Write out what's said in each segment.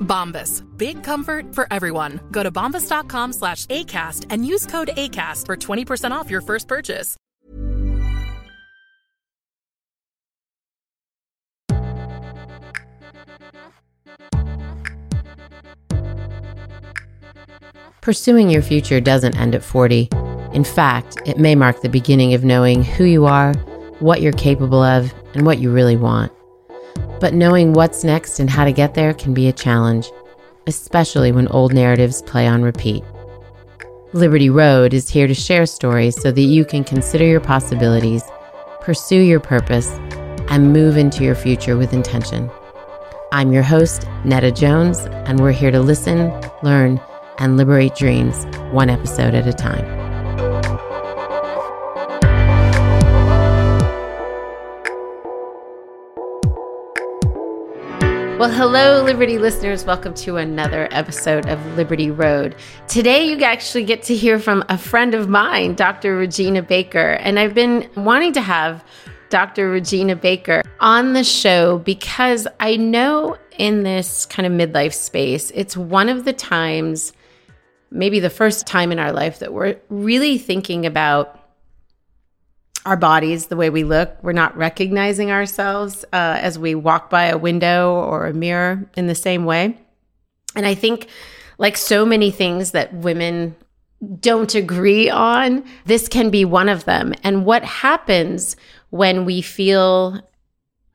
Bombas. Big comfort for everyone. Go to bombas.com slash ACAST and use code ACAST for 20% off your first purchase. Pursuing your future doesn't end at 40. In fact, it may mark the beginning of knowing who you are, what you're capable of, and what you really want. But knowing what's next and how to get there can be a challenge, especially when old narratives play on repeat. Liberty Road is here to share stories so that you can consider your possibilities, pursue your purpose, and move into your future with intention. I'm your host, Nada Jones, and we're here to listen, learn, and liberate dreams one episode at a time. Well, hello, Liberty listeners. Welcome to another episode of Liberty Road. Today, you actually get to hear from a friend of mine, Dr. Regina Baker. And I've been wanting to have Dr. Regina Baker on the show because I know in this kind of midlife space, it's one of the times, maybe the first time in our life, that we're really thinking about our bodies, the way we look. We're not recognizing ourselves uh, as we walk by a window or a mirror in the same way. And I think, like so many things that women don't agree on, this can be one of them. And what happens when we feel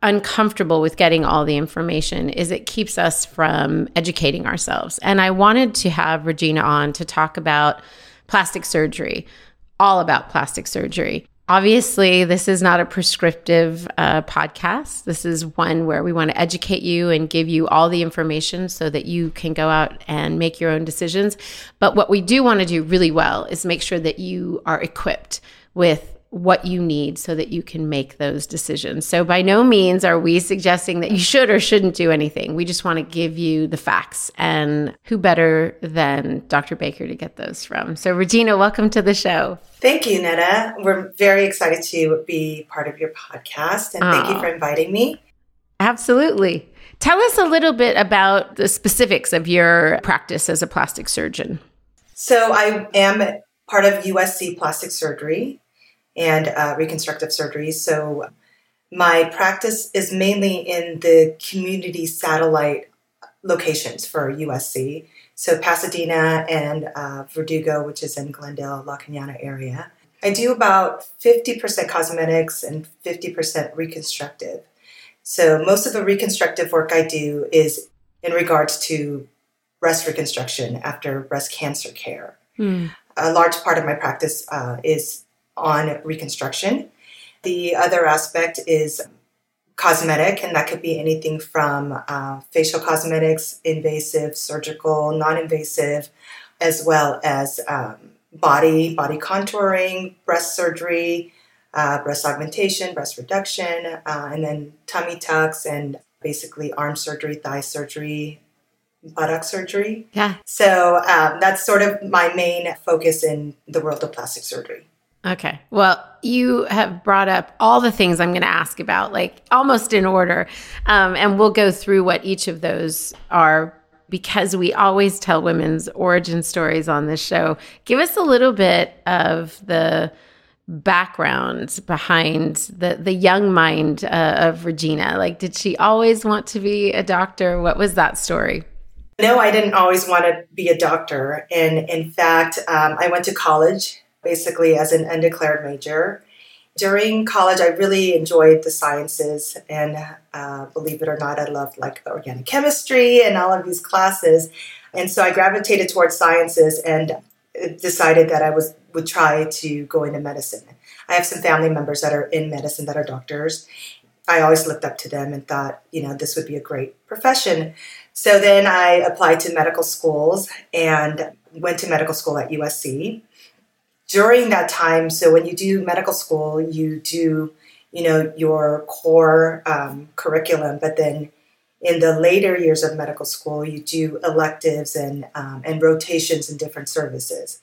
uncomfortable with getting all the information is it keeps us from educating ourselves. And I wanted to have Regina on to talk about plastic surgery, all about plastic surgery. Obviously, this is not a prescriptive uh, podcast. This is one where we want to educate you and give you all the information so that you can go out and make your own decisions. But what we do want to do really well is make sure that you are equipped with what you need so that you can make those decisions. So, by no means are we suggesting that you should or shouldn't do anything. We just want to give you the facts. And who better than Dr. Baker to get those from? So, Regina, welcome to the show. Thank you, Nada. We're very excited to be part of your podcast. And thank you for inviting me. Absolutely. Tell us a little bit about the specifics of your practice as a plastic surgeon. So, I am part of USC Plastic Surgery and uh, reconstructive surgery. So my practice is mainly in the community satellite locations for USC. So Pasadena and uh, Verdugo, which is in Glendale, La Cañada area. I do about 50% cosmetics and 50% reconstructive. So most of the reconstructive work I do is in regards to breast reconstruction after breast cancer care. Mm. A large part of my practice uh, is on reconstruction. The other aspect is cosmetic, and that could be anything from uh, facial cosmetics, invasive, surgical, non invasive, as well as um, body, body contouring, breast surgery, uh, breast augmentation, breast reduction, uh, and then tummy tucks and basically arm surgery, thigh surgery, buttock surgery. Yeah. So um, that's sort of my main focus in the world of plastic surgery. Okay. Well, you have brought up all the things I'm going to ask about, like almost in order. Um, and we'll go through what each of those are because we always tell women's origin stories on this show. Give us a little bit of the background behind the the young mind uh, of Regina. Like, did she always want to be a doctor? What was that story? No, I didn't always want to be a doctor. And in fact, um, I went to college basically as an undeclared major. During college, I really enjoyed the sciences, and uh, believe it or not, I loved like organic chemistry and all of these classes. And so I gravitated towards sciences and decided that I was would try to go into medicine. I have some family members that are in medicine that are doctors. I always looked up to them and thought, you know, this would be a great profession. So then I applied to medical schools and went to medical school at USC during that time, so when you do medical school, you do, you know, your core um, curriculum, but then in the later years of medical school, you do electives and um, and rotations in different services.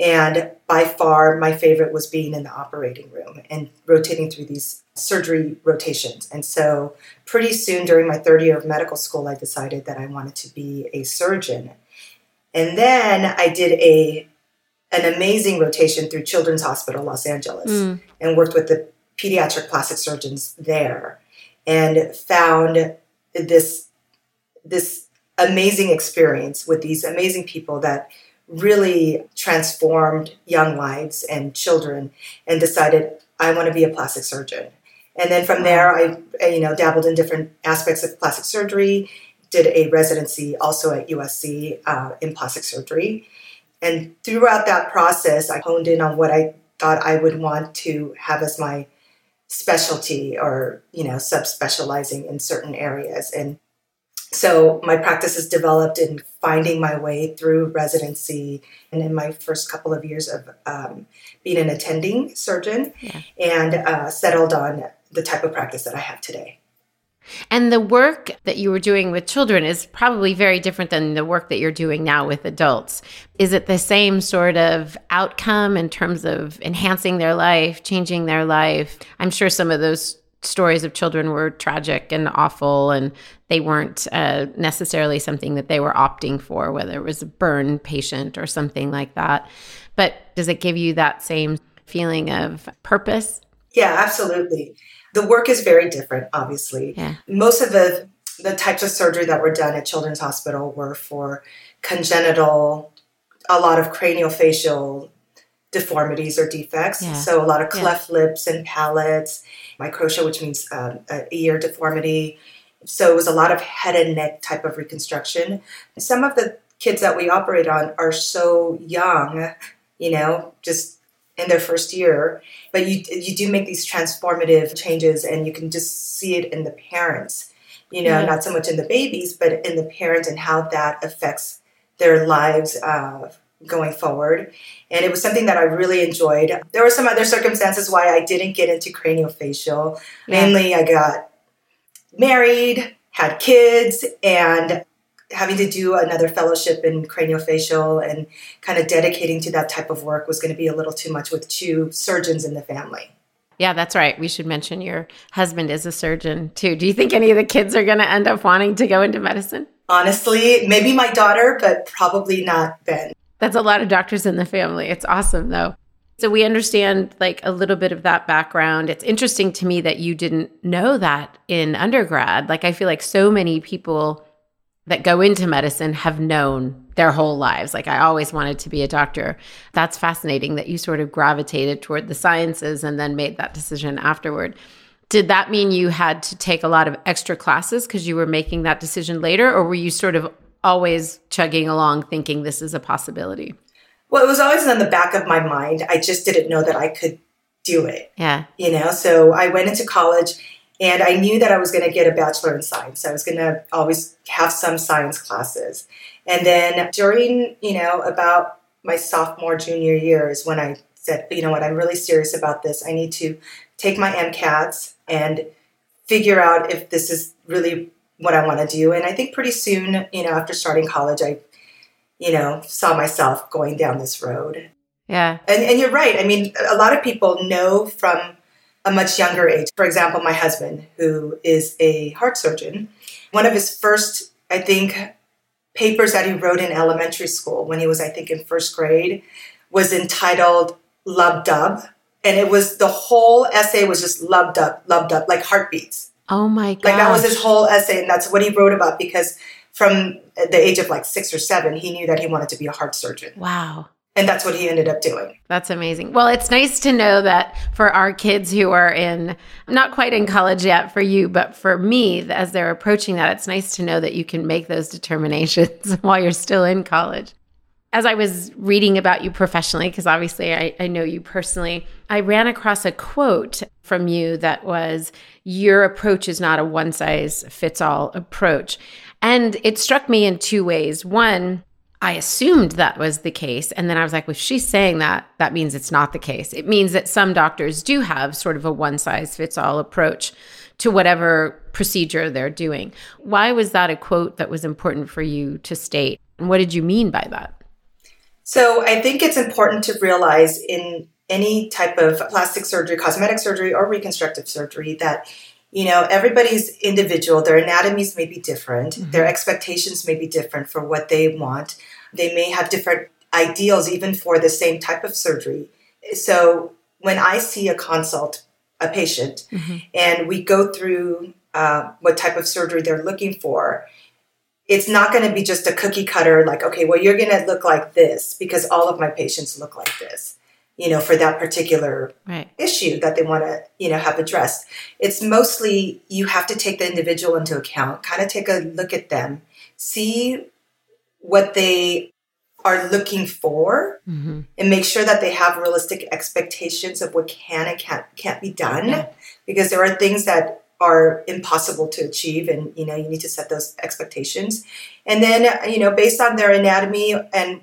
And by far, my favorite was being in the operating room and rotating through these surgery rotations. And so, pretty soon during my third year of medical school, I decided that I wanted to be a surgeon. And then I did a an amazing rotation through Children's Hospital Los Angeles mm. and worked with the pediatric plastic surgeons there and found this this amazing experience with these amazing people that really transformed young lives and children and decided I want to be a plastic surgeon. And then from there I, you know dabbled in different aspects of plastic surgery, did a residency also at USC uh, in plastic surgery and throughout that process, I honed in on what I thought I would want to have as my specialty or, you know, subspecializing in certain areas. And so my practice has developed in finding my way through residency and in my first couple of years of um, being an attending surgeon yeah. and uh, settled on the type of practice that I have today. And the work that you were doing with children is probably very different than the work that you're doing now with adults. Is it the same sort of outcome in terms of enhancing their life, changing their life? I'm sure some of those stories of children were tragic and awful, and they weren't uh, necessarily something that they were opting for, whether it was a burn patient or something like that. But does it give you that same feeling of purpose? Yeah, absolutely. The work is very different, obviously. Yeah. Most of the the types of surgery that were done at Children's Hospital were for congenital, a lot of craniofacial deformities or defects. Yeah. So a lot of cleft yeah. lips and palates, microtia, which means um, ear deformity. So it was a lot of head and neck type of reconstruction. Some of the kids that we operate on are so young, you know, just in their first year but you you do make these transformative changes and you can just see it in the parents you know not so much in the babies but in the parents and how that affects their lives uh, going forward. And it was something that i really enjoyed. There were some other circumstances why i didn't get into craniofacial. Yeah. mainly i got married had kids and having to do another fellowship in craniofacial and kind of dedicating to that type of work was going to be a little too much with two surgeons in the family. Yeah, that's right. We should mention your husband is a surgeon too. Do you think any of the kids are going to end up wanting to go into medicine? Honestly, maybe my daughter, but probably not Ben. That's a lot of doctors in the family. It's awesome though. So we understand like a little bit of that background. It's interesting to me that you didn't know that in undergrad. Like I feel like so many people that go into medicine have known their whole lives. Like, I always wanted to be a doctor. That's fascinating that you sort of gravitated toward the sciences and then made that decision afterward. Did that mean you had to take a lot of extra classes because you were making that decision later, or were you sort of always chugging along thinking this is a possibility? Well, it was always on the back of my mind. I just didn't know that I could do it. Yeah. You know, so I went into college and I knew that I was going to get a bachelor in science. I was going to always have some science classes. And then during, you know, about my sophomore, junior year is when I said, you know what, I'm really serious about this. I need to take my MCATs and figure out if this is really what I want to do. And I think pretty soon, you know, after starting college, I, you know, saw myself going down this road. Yeah. And, and you're right. I mean, a lot of people know from a much younger age. For example, my husband, who is a heart surgeon, one of his first, I think, papers that he wrote in elementary school when he was, I think, in first grade was entitled Lub Dub. And it was the whole essay was just lub dub, lub dub, like heartbeats. Oh my god. Like that was his whole essay, and that's what he wrote about because from the age of like six or seven, he knew that he wanted to be a heart surgeon. Wow. And that's what he ended up doing. That's amazing. Well, it's nice to know that for our kids who are in, not quite in college yet for you, but for me, as they're approaching that, it's nice to know that you can make those determinations while you're still in college. As I was reading about you professionally, because obviously I, I know you personally, I ran across a quote from you that was, Your approach is not a one size fits all approach. And it struck me in two ways. One, I assumed that was the case. And then I was like, well, if she's saying that, that means it's not the case. It means that some doctors do have sort of a one size fits all approach to whatever procedure they're doing. Why was that a quote that was important for you to state? And what did you mean by that? So I think it's important to realize in any type of plastic surgery, cosmetic surgery, or reconstructive surgery that you know everybody's individual their anatomies may be different mm-hmm. their expectations may be different for what they want they may have different ideals even for the same type of surgery so when i see a consult a patient mm-hmm. and we go through uh, what type of surgery they're looking for it's not going to be just a cookie cutter like okay well you're going to look like this because all of my patients look like this you know, for that particular right. issue that they want to, you know, have addressed. It's mostly you have to take the individual into account, kind of take a look at them, see what they are looking for, mm-hmm. and make sure that they have realistic expectations of what can and can't can't be done. Yeah. Because there are things that are impossible to achieve and you know you need to set those expectations and then you know based on their anatomy and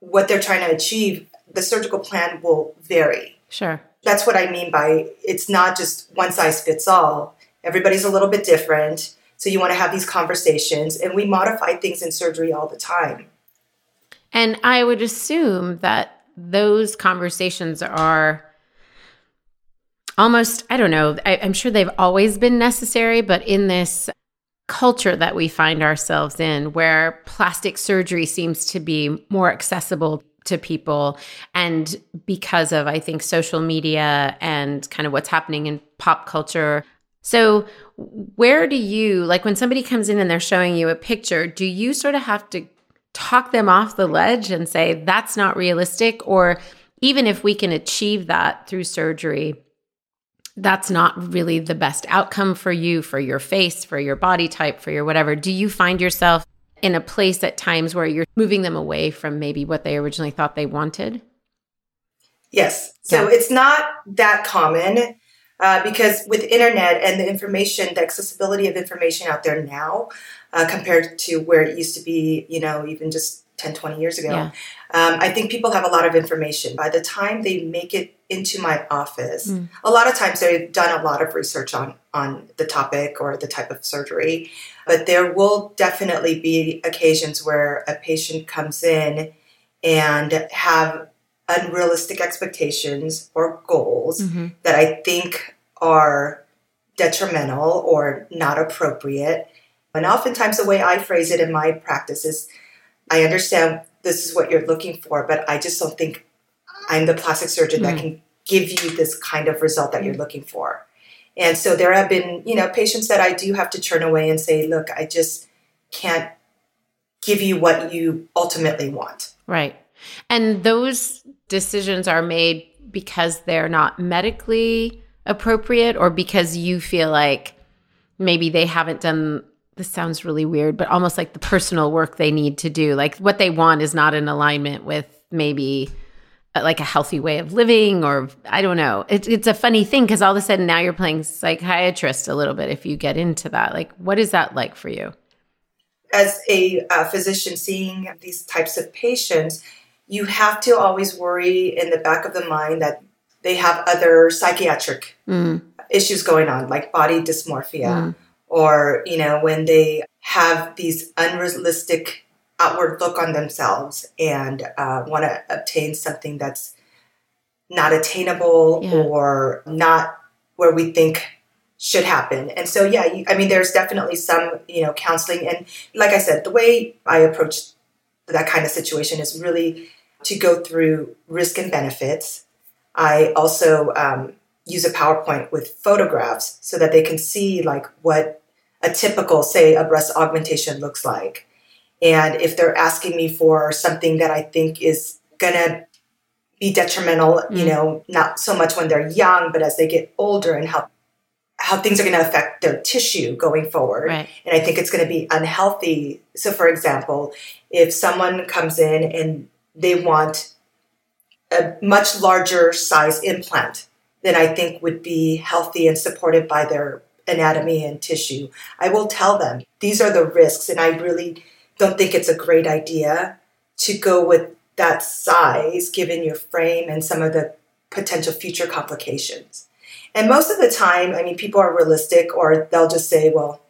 what they're trying to achieve the surgical plan will vary. Sure. That's what I mean by it's not just one size fits all. Everybody's a little bit different. So you want to have these conversations, and we modify things in surgery all the time. And I would assume that those conversations are almost, I don't know, I, am sure they've always been necessary, but in this culture that we find ourselves in, where plastic surgery seems to be more accessible to people and because of i think social media and kind of what's happening in pop culture so where do you like when somebody comes in and they're showing you a picture do you sort of have to talk them off the ledge and say that's not realistic or even if we can achieve that through surgery that's not really the best outcome for you for your face for your body type for your whatever do you find yourself in a place at times where you're moving them away from maybe what they originally thought they wanted? Yes. So yeah. it's not that common uh, because with internet and the information, the accessibility of information out there now uh, compared to where it used to be, you know, even just 10, 20 years ago, yeah. um, I think people have a lot of information. By the time they make it into my office, mm. a lot of times they've done a lot of research on, on the topic or the type of surgery. But there will definitely be occasions where a patient comes in and have unrealistic expectations or goals mm-hmm. that I think are detrimental or not appropriate. And oftentimes, the way I phrase it in my practice is I understand this is what you're looking for, but I just don't think I'm the plastic surgeon mm-hmm. that can give you this kind of result that you're looking for. And so there have been, you know, patients that I do have to turn away and say, look, I just can't give you what you ultimately want. Right. And those decisions are made because they're not medically appropriate or because you feel like maybe they haven't done this sounds really weird, but almost like the personal work they need to do. Like what they want is not in alignment with maybe like a healthy way of living or i don't know. It, it's a funny thing because all of a sudden now you're playing psychiatrist a little bit if you get into that. Like what is that like for you? As a uh, physician seeing these types of patients you have to always worry in the back of the mind that they have other psychiatric mm. issues going on like body dysmorphia mm. or you know when they have these unrealistic outward look on themselves and uh, want to obtain something that's not attainable Yeah. or not where we think should happen. And so, yeah, you, I mean, there's definitely some, you know, counseling. And like I said, the way I approach that kind of situation is really to go through risk and benefits. I also um, use a PowerPoint with photographs so that they can see like what a typical, say, a breast augmentation looks like. And if they're asking me for something that I think is gonna be detrimental, you Mm. know, not so much when they're young, but as they get older and how how things are going to affect their tissue going forward. Right. And I think it's going to be unhealthy. So, for example, if someone comes in and they want a much larger size implant than I think would be healthy and supported by their anatomy and tissue, I will tell them these are the risks. And I really don't think it's a great idea to go with that size given your frame and some of the potential future complications. And most of the time, I mean, people are realistic or they'll just say, well,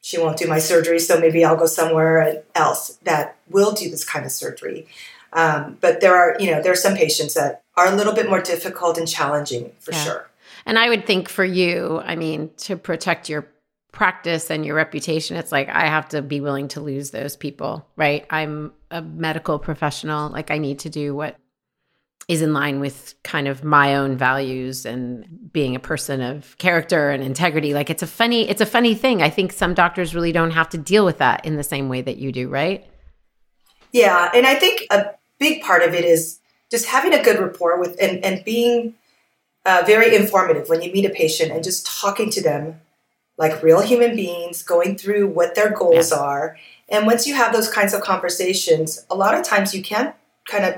she won't do my surgery, so maybe I'll go somewhere else that will do this kind of surgery. Um, but there are, you know, there are some patients that are a little bit more difficult and challenging for Yeah. sure. And I would think for you, I mean, to protect your practice and your reputation, it's like I have to be willing to lose those people, right? I'm a medical professional. Like I need to do what is in line with kind of my own values and being a person of character and integrity. Like it's a funny, it's a funny thing. I think some doctors really don't have to deal with that in the same way that you do, right? Yeah, and I think a big part of it is just having a good rapport with and, and being uh, very informative when you meet a patient and just talking to them like real human beings, going through what their goals are. And once you have those kinds of conversations, a lot of times you can kind of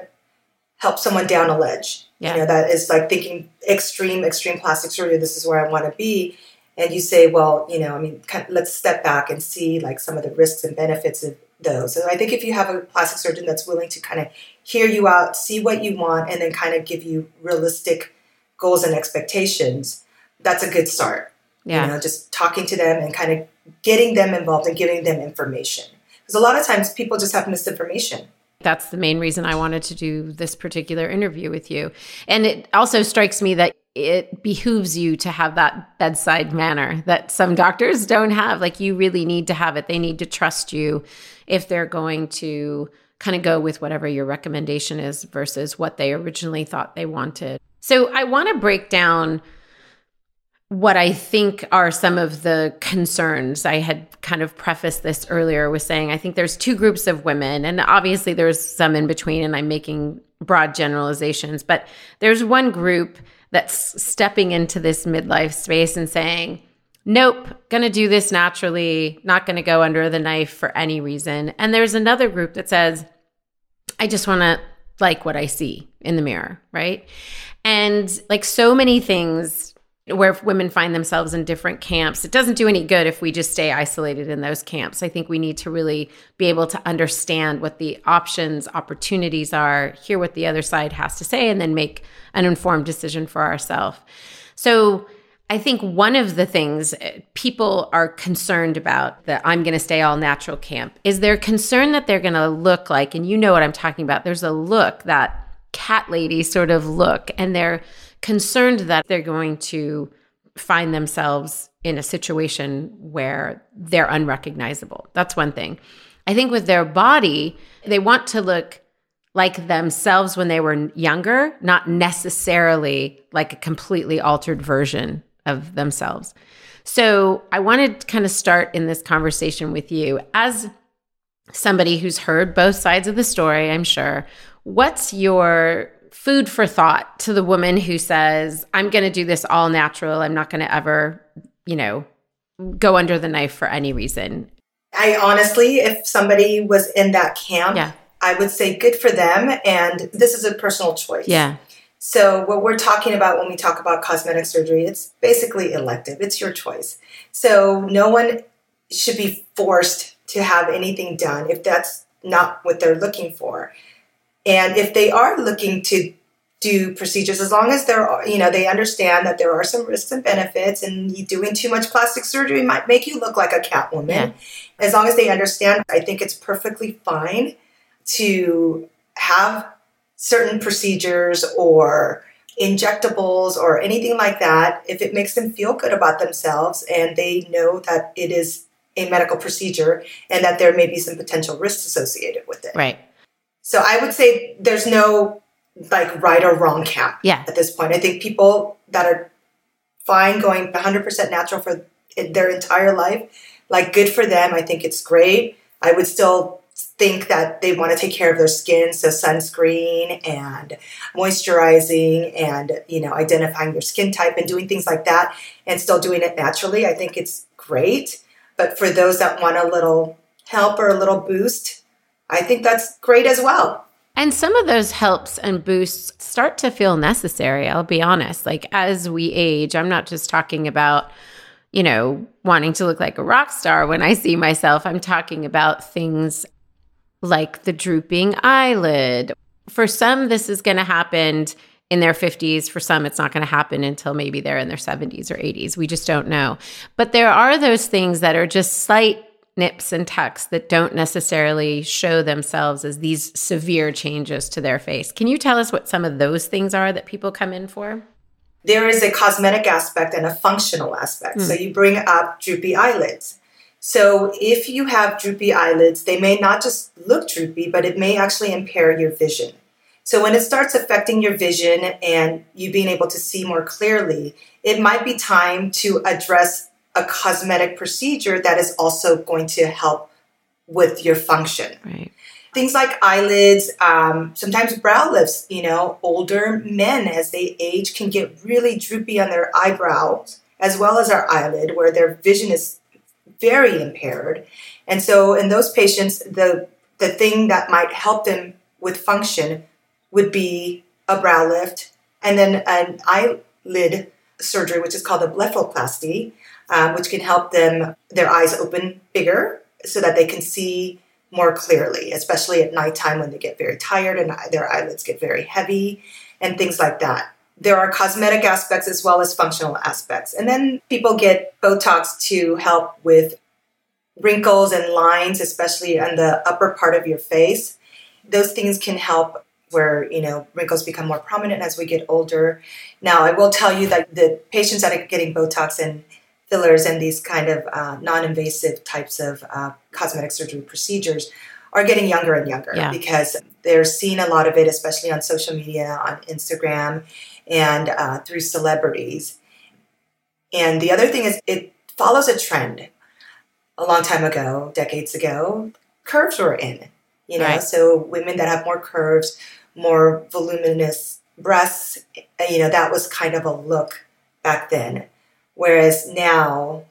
help someone down a ledge. Yeah. You know, that is like thinking extreme, extreme plastic surgery, this is where I want to be. And you say, well, you know, I mean, kind let's step back and see like some of the risks and benefits of those. So I think if you have a plastic surgeon that's willing to kind of hear you out, see what you want, and then kind of give you realistic goals and expectations, that's a good start. Yeah. You know, just talking to them and kind of getting them involved and giving them information. Because a lot of times people just have misinformation. That's the main reason I wanted to do this particular interview with you. And it also strikes me that it behooves you to have that bedside manner that some doctors don't have. Like you really need to have it. They need to trust you if they're going to kind of go with whatever your recommendation is versus what they originally thought they wanted. So I want to break down what I think are some of the concerns. I had kind of prefaced this earlier with saying I think there's two groups of women, and obviously there's some in between, and I'm making broad generalizations, but there's one group that's stepping into this midlife space and saying, Nope, gonna do this naturally, not gonna go under the knife for any reason. And there's another group that says, I just wanna like what I see in the mirror, right? And like so many things where women find themselves in different camps, it doesn't do any good if we just stay isolated in those camps. I think we need to really be able to understand what the options, opportunities are, hear what the other side has to say, and then make an informed decision for ourselves. So, I think one of the things uh, people are concerned about that I'm going to stay all natural camp is they're concerned that they're going to look like, and you know what I'm talking about. There's a look, that cat lady sort of look, and they're concerned that they're going to find themselves in a situation where they're unrecognizable. That's one thing. I think with their body, they want to look like themselves when they were younger, not necessarily like a completely altered version of themselves. So I wanted to kind of start in this conversation with you as somebody who's heard both sides of the story, I'm sure. What's your food for thought to the woman who says, I'm going to do this all natural. I'm not going to ever, you know, go under the knife for any reason. I honestly, if somebody was in that camp, Yeah. I would say good for them. And this is a personal choice. Yeah. So, what we're talking about when we talk about cosmetic surgery, it's basically elective, it's your choice. So, no one should be forced to have anything done if that's not what they're looking for. And if they are looking to do procedures, as long as they're, you know, they understand that there are some risks and benefits, and you doing too much plastic surgery might make you look like a cat woman. Yeah. As long as they understand, I think it's perfectly fine to have certain procedures or injectables or anything like that, if it makes them feel good about themselves and they know that it is a medical procedure and that there may be some potential risks associated with it. Right. So I would say there's no like right or wrong camp Yeah. at this point. I think people that are fine going 100% natural for their entire life, like good for them. I think it's great. I would still think that they want to take care of their skin, so sunscreen and moisturizing and you know identifying your skin type and doing things like that and still doing it naturally. I think it's great. But for those that want a little help or a little boost, I think that's great as well. And some of those helps and boosts start to feel necessary. I'll be honest. Like as we age, I'm not just talking about, you know, wanting to look like a rock star when I see myself. I'm talking about things like the drooping eyelid. For some, this is going to happen in their 50s. For some, it's not going to happen until maybe they're in their 70s or 80s. We just don't know. But there are those things that are just slight nips and tucks that don't necessarily show themselves as these severe changes to their face. Can you tell us what some of those things are that people come in for? There is a cosmetic aspect and a functional aspect. Hmm. So you bring up droopy eyelids. So if you have droopy eyelids, they may not just look droopy, but it may actually impair your vision. So when it starts affecting your vision and you being able to see more clearly, it might be time to address a cosmetic procedure that is also going to help with your function. Right. Things like eyelids, um, sometimes brow lifts, you know, older men as they age can get really droopy on their eyebrows as well as our eyelid where their vision is very impaired. And so in those patients, the the thing that might help them with function would be a brow lift and then an eyelid surgery, which is called a blepharoplasty, um, which can help them their eyes open bigger so that they can see more clearly, especially at nighttime when they get very tired and their eyelids get very heavy and things like that. There are cosmetic aspects as well as functional aspects. And then people get Botox to help with wrinkles and lines, especially on the upper part of your face. Those things can help where you know wrinkles become more prominent as we get older. Now, I will tell you that the patients that are getting Botox and fillers and these kind of uh, non-invasive types of uh, cosmetic surgery procedures are getting younger and younger Yeah. because they're seeing a lot of it, especially on social media, on Instagram, and uh, through celebrities. And the other thing is, it follows a trend. A long time ago, decades ago, curves were in. You know, Right. so women that have more curves, more voluminous breasts, uh, you know, that was kind of a look back then. Whereas now,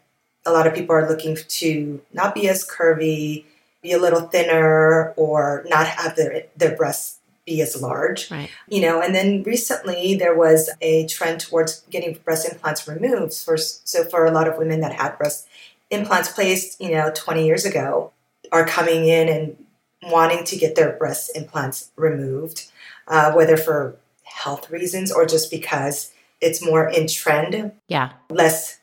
a lot of people are looking to not be as curvy, be a little thinner, or not have their their breasts be as large. Right. You know, and then recently there was a trend towards getting breast implants removed. For so for a lot of women that had breast implants placed, you know, 20 years ago, are coming in and wanting to get their breast implants removed, uh, whether for health reasons or just because it's more in trend Yeah. less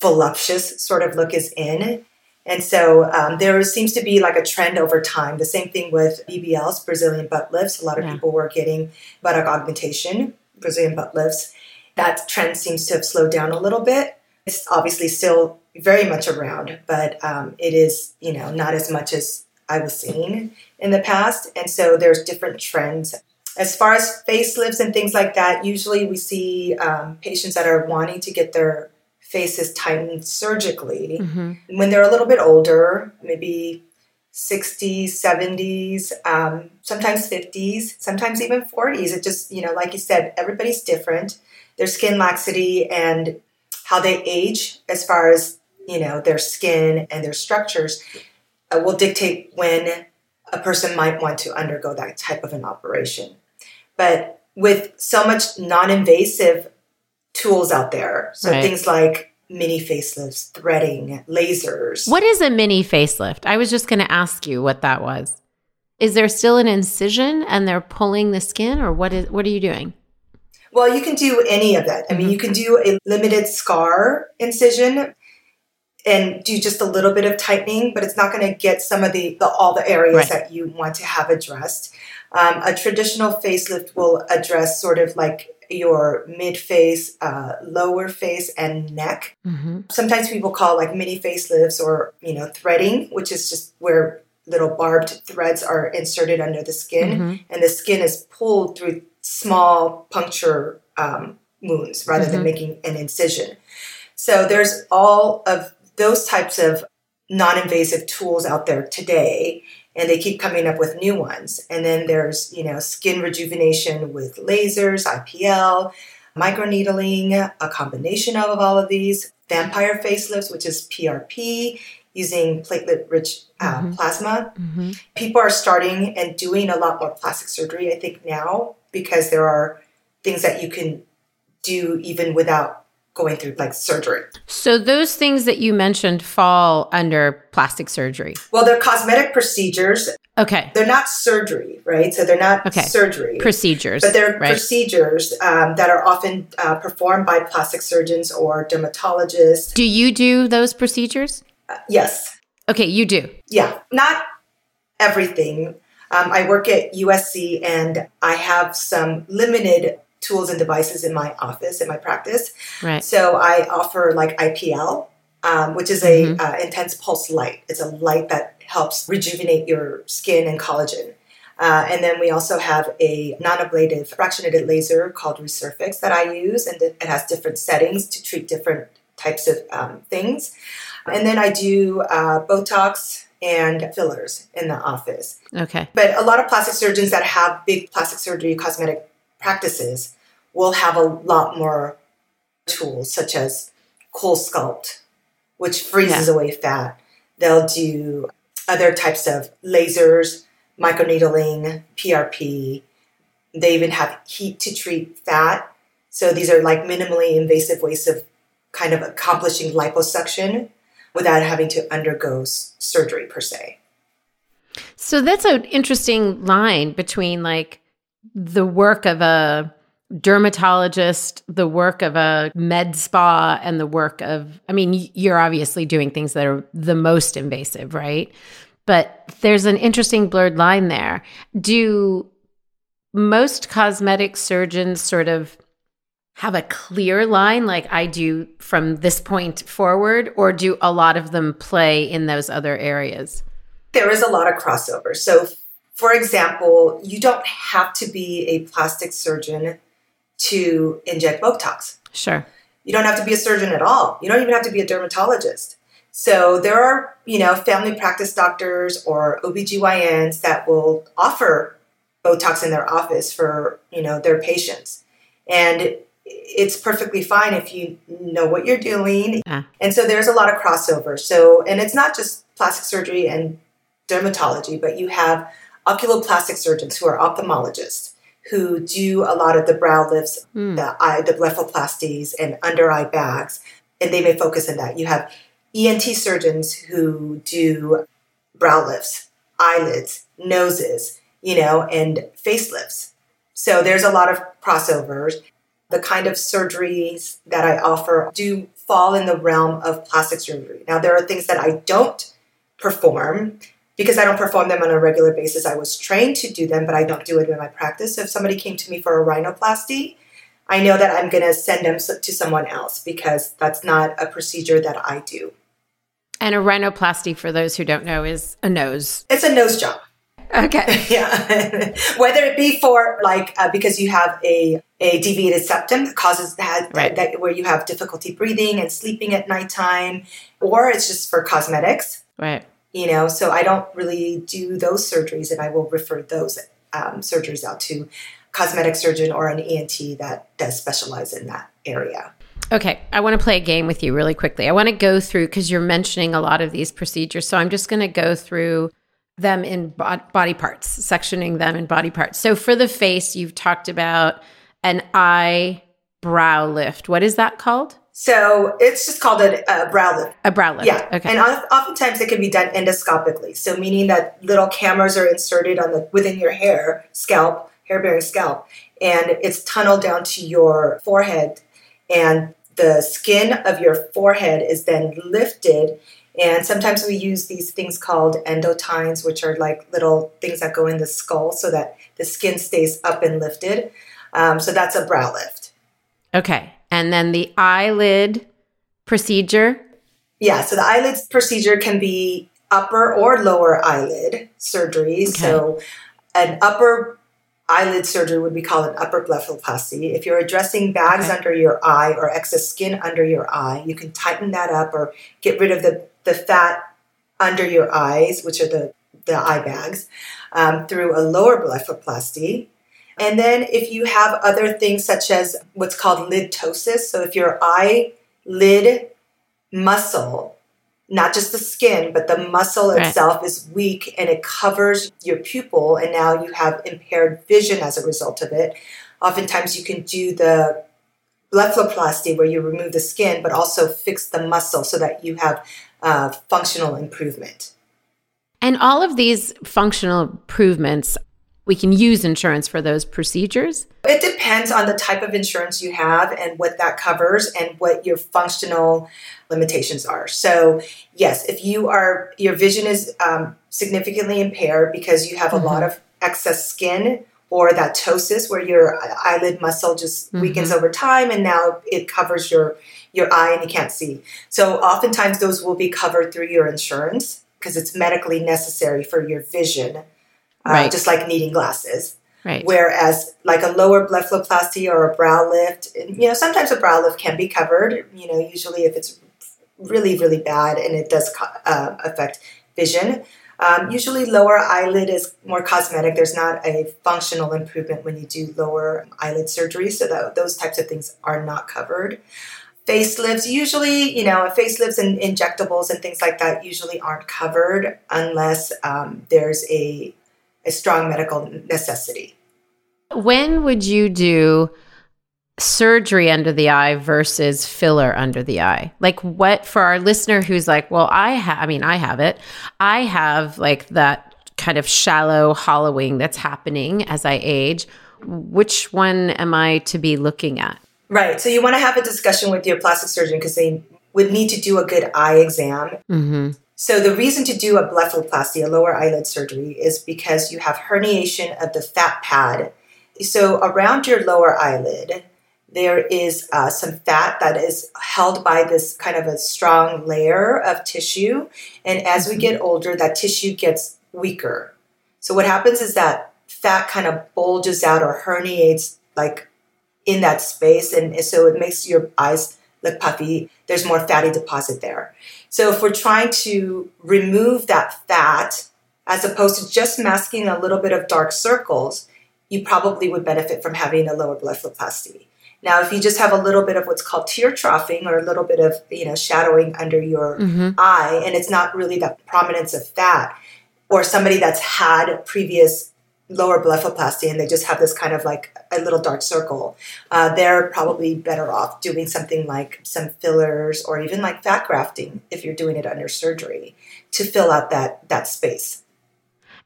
voluptuous sort of look is in. And so um, there seems to be like a trend over time. The same thing with BBLs, Brazilian butt lifts. A lot of Yeah. people were getting buttock augmentation, Brazilian butt lifts. That trend seems to have slowed down a little bit. It's obviously still very much around, but um, it is, you know, not as much as I was seeing in the past. And so there's different trends as far as facelifts and things like that, usually we see um, patients that are wanting to get their faces tightened surgically hmm when they're a little bit older, maybe 60s, 70s, um, sometimes 50s, sometimes even 40s. It just, you know, like you said, everybody's different. Their skin laxity and how they age, as far as, you know, their skin and their structures, Uh, will dictate when a person might want to undergo that type of an operation. But with so much non invasive tools out there, so Right. things like mini facelifts, threading, lasers. What is a mini facelift? I was just going to ask you what that was. Is there still an incision and they're pulling the skin or what is what are you doing? Well, you can do any of that. I mean, mm-hmm. you can do a limited scar incision and do just a little bit of tightening, but it's not going to get some of the, the all the areas Right. that you want to have addressed. Um, a traditional facelift will address sort of like your mid face, uh, lower face, and neck. Mm-hmm. Sometimes people call like mini facelifts or you know threading, which is just where little barbed threads are inserted under the skin, Mm-hmm. and the skin is pulled through small puncture um, wounds rather than Mhm. making an incision. So there's all of those types of non-invasive tools out there today and they keep coming up with new ones and then there's you know skin rejuvenation with lasers ipl microneedling a combination of all of these vampire facelifts which is prp using platelet rich uh, Mhm. plasma Mm-hmm. people are starting and doing a lot more plastic surgery i think now because there are things that you can do even without going through like surgery So those things that you mentioned fall under plastic surgery. well they're cosmetic procedures Okay. they're not surgery right so they're not Okay. surgery Procedures. but they're right. procedures um, that are often uh, performed by plastic surgeons or dermatologists do you do those procedures? Uh, yes Okay, you do. yeah not everything um, i work at usc and i have some limited tools and devices in my office in my practice Right. So I offer like IPL, um, which is a Mhm. uh, intense pulse light. It's a light that helps rejuvenate your skin and collagen. Uh, and then we also have a non-ablative fractionated laser called ResurFX that I use, and it has different settings to treat different types of um, things. And then I do uh, Botox and fillers in the office. Okay. But a lot of plastic surgeons that have big plastic surgery cosmetic practices will have a lot more tools, such as Cool Sculpt, which freezes away fat. They'll do other types of lasers, microneedling, PRP. They even have heat to treat fat. So these are like minimally invasive ways of kind of accomplishing liposuction without having to undergo s- surgery per se. So that's an interesting line between like the work of a dermatologist, the work of a med spa, and the work of, I mean, you're obviously doing things that are the most invasive, right? But there's an interesting blurred line there. Do most cosmetic surgeons sort of have a clear line like I do from this point forward, or do a lot of them play in those other areas? there is a lot of crossover. So, for example, you don't have to be a plastic surgeon to inject Botox. Sure. You don't have to be a surgeon at all. You don't even have to be a dermatologist. So there are, you know, family practice doctors or OBGYNs that will offer Botox in their office for, you know, their patients. And it's perfectly fine if you know what you're doing. Ah. And so there's a lot of crossover. So, and it's not just plastic surgery and dermatology, but you have oculoplastic surgeons who are ophthalmologists who do a lot of the brow lifts, Hmm. the eye, the blepharoplasties and under eye bags, and they may focus on that. You have ENT surgeons who do brow lifts, eyelids, noses, you know, and facelifts. So there's a lot of crossovers. The kind of surgeries that I offer do fall in the realm of plastic surgery. Now, there are things that I don't perform because I don't perform them on a regular basis. I was trained to do them, but I don't do it in my practice. So if somebody came to me for a rhinoplasty, I know that I'm going to send them to someone else because that's not a procedure that I do. And a rhinoplasty, for those who don't know, is a nose. It's a nose job. Okay. yeah whether it be for like uh, because you have a a deviated septum that causes that, Right. that where you have difficulty breathing and sleeping at nighttime or it's just for cosmetics Right. You know so i don't really do those surgeries and i will refer those um, surgeries out to cosmetic surgeon or an ent that does specialize in that area Okay. I want to play a game with you really quickly. I want to go through because you're mentioning a lot of these procedures. So I'm just going to go through them in bo- body parts, sectioning them in body parts. So for the face, you've talked about an eye brow lift. What is that called? So it's just called a, a brow lift A brow lift. Yeah, Okay. and oftentimes it can be done endoscopically. So meaning that little cameras are inserted on the within your hair scalp, hair bearing scalp, and it's tunneled down to your forehead, and the skin of your forehead is then lifted And sometimes we use these things called endotines, which are like little things that go in the skull so that the skin stays up and lifted. Um, so that's a brow lift. Okay. And then the eyelid procedure. Yeah. So the eyelid procedure can be upper or lower eyelid surgery. Okay. So an upper eyelid surgery would be called an upper blepharoplasty. If you're addressing bags okay. under your eye or excess skin under your eye, you can tighten that up or get rid of the, the fat under your eyes, which are the, the eye bags, um, through a lower blepharoplasty. And then if you have other things such as what's called lid ptosis, so if your eye lid muscle not just the skin, but the muscle right. itself is weak and it covers your pupil, and now you have impaired vision as a result of it. Oftentimes, you can do the blepharoplasty where you remove the skin, but also fix the muscle so that you have uh, functional improvement. And all of these functional improvements we can use insurance for those procedures? It depends on the type of insurance you have and what that covers and what your functional limitations are. So, yes, if you are your vision is um, significantly impaired because you have a mm-hmm. lot of excess skin or that ptosis where your eyelid muscle just mm-hmm. weakens over time and now it covers your your eye and you can't see. So oftentimes those will be covered through your insurance because it's medically necessary for your vision uh, right. just like needing glasses. Right. Whereas, like a lower blepharoplasty or a brow lift, you know, sometimes a brow lift can be covered. You know, usually if it's really, really bad and it does uh, affect vision. Um, usually, lower eyelid is more cosmetic. There's not a functional improvement when you do lower eyelid surgery, so that, those types of things are not covered. Facelifts, usually, you know, facelifts and injectables and things like that usually aren't covered unless um, there's a a strong medical necessity. When would you do surgery under the eye versus filler under the eye? Like what for our listener who's like, well, I have I mean, I have it. I have like that kind of shallow hollowing that's happening as I age. Which one am I to be looking at? Right. So you want to have a discussion with your plastic surgeon because they would need to do a good eye exam. Mm-hmm. So the reason to do a blepharoplasty, a lower eyelid surgery, is because you have herniation of the fat pad. So around your lower eyelid, there is uh, some fat that is held by this kind of a strong layer of tissue. And as we mm-hmm. get older, that tissue gets weaker. So what happens is that fat kind of bulges out or herniates like in that space. And so it makes your eyes look puffy. There's more fatty deposit there. So if we're trying to remove that fat, as opposed to just masking a little bit of dark circles, you probably would benefit from having a lower blepharoplasty. Now, if you just have a little bit of what's called tear troughing or a little bit of you know shadowing under your mm-hmm. eye, and it's not really that prominence of fat, or somebody that's had previous lower blepharoplasty and they just have this kind of like a little dark circle, uh, they're probably better off doing something like some fillers or even like fat grafting if you're doing it under surgery to fill out that that space.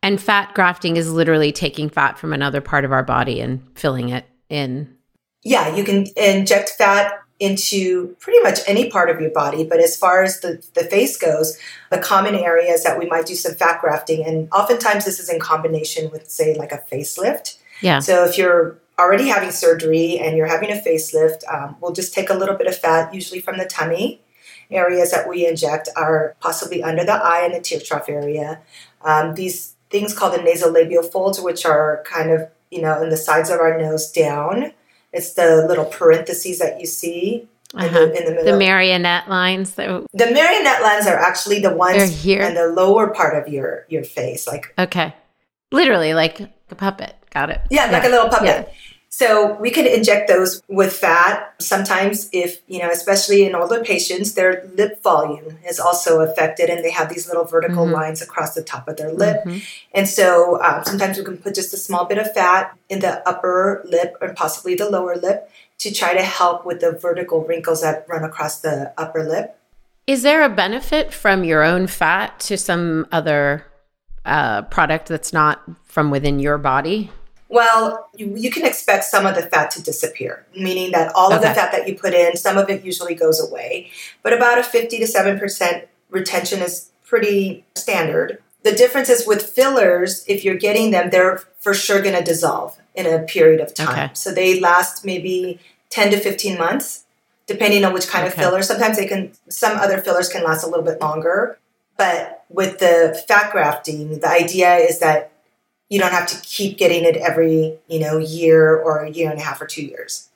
And fat grafting is literally taking fat from another part of our body and filling it in. Yeah, you can inject fat into pretty much any part of your body. But as far as the, the face goes, the common areas that we might do some fat grafting, and oftentimes this is in combination with, say, like a facelift. Yeah. So if you're already having surgery and you're having a facelift, um, we'll just take a little bit of fat, usually from the tummy. Areas that we inject are possibly under the eye and the tear trough area. Um, these things called the nasolabial folds, which are kind of you know in the sides of our nose down. It's the little parentheses that you see uh-huh. in, the, in, the, middle. The marionette lines. That... The marionette lines are actually the ones They're here in the lower part of your your face, like okay, literally like a puppet. Got it. Yeah, yeah. like a little puppet. Yeah. So we could inject those with fat. Sometimes, if you know, especially in older patients, their lip volume is also affected, and they have these little vertical mm-hmm. lines across the top of their lip. Mm-hmm. And so, um, sometimes we can put just a small bit of fat in the upper lip and possibly the lower lip to try to help with the vertical wrinkles that run across the upper lip. Is there a benefit from your own fat to some other uh, product that's not from within your body? Well, you, you, can expect some of the fat to disappear, meaning that all okay. of the fat that you put in, some of it usually goes away, but about a 50 to 7% retention is pretty standard. The difference is with fillers, if you're getting them, they're for sure going to dissolve in a period of time. Okay. So they last maybe 10 to 15 months, depending on which kind Okay. of filler. Sometimes they can, some other fillers can last a little bit longer. But with the fat grafting, the idea is that you don't have to keep getting it every, you know, year or a year and a half or two years.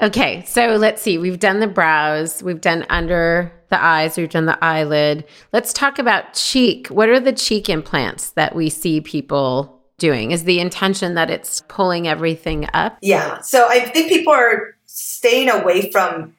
Okay, so let's see. We've done the brows, we've done under the eyes, we've done the eyelid. Let's talk about cheek. What are the cheek implants that we see people doing? Is the intention that it's pulling everything up? Yeah. So I think people are staying away from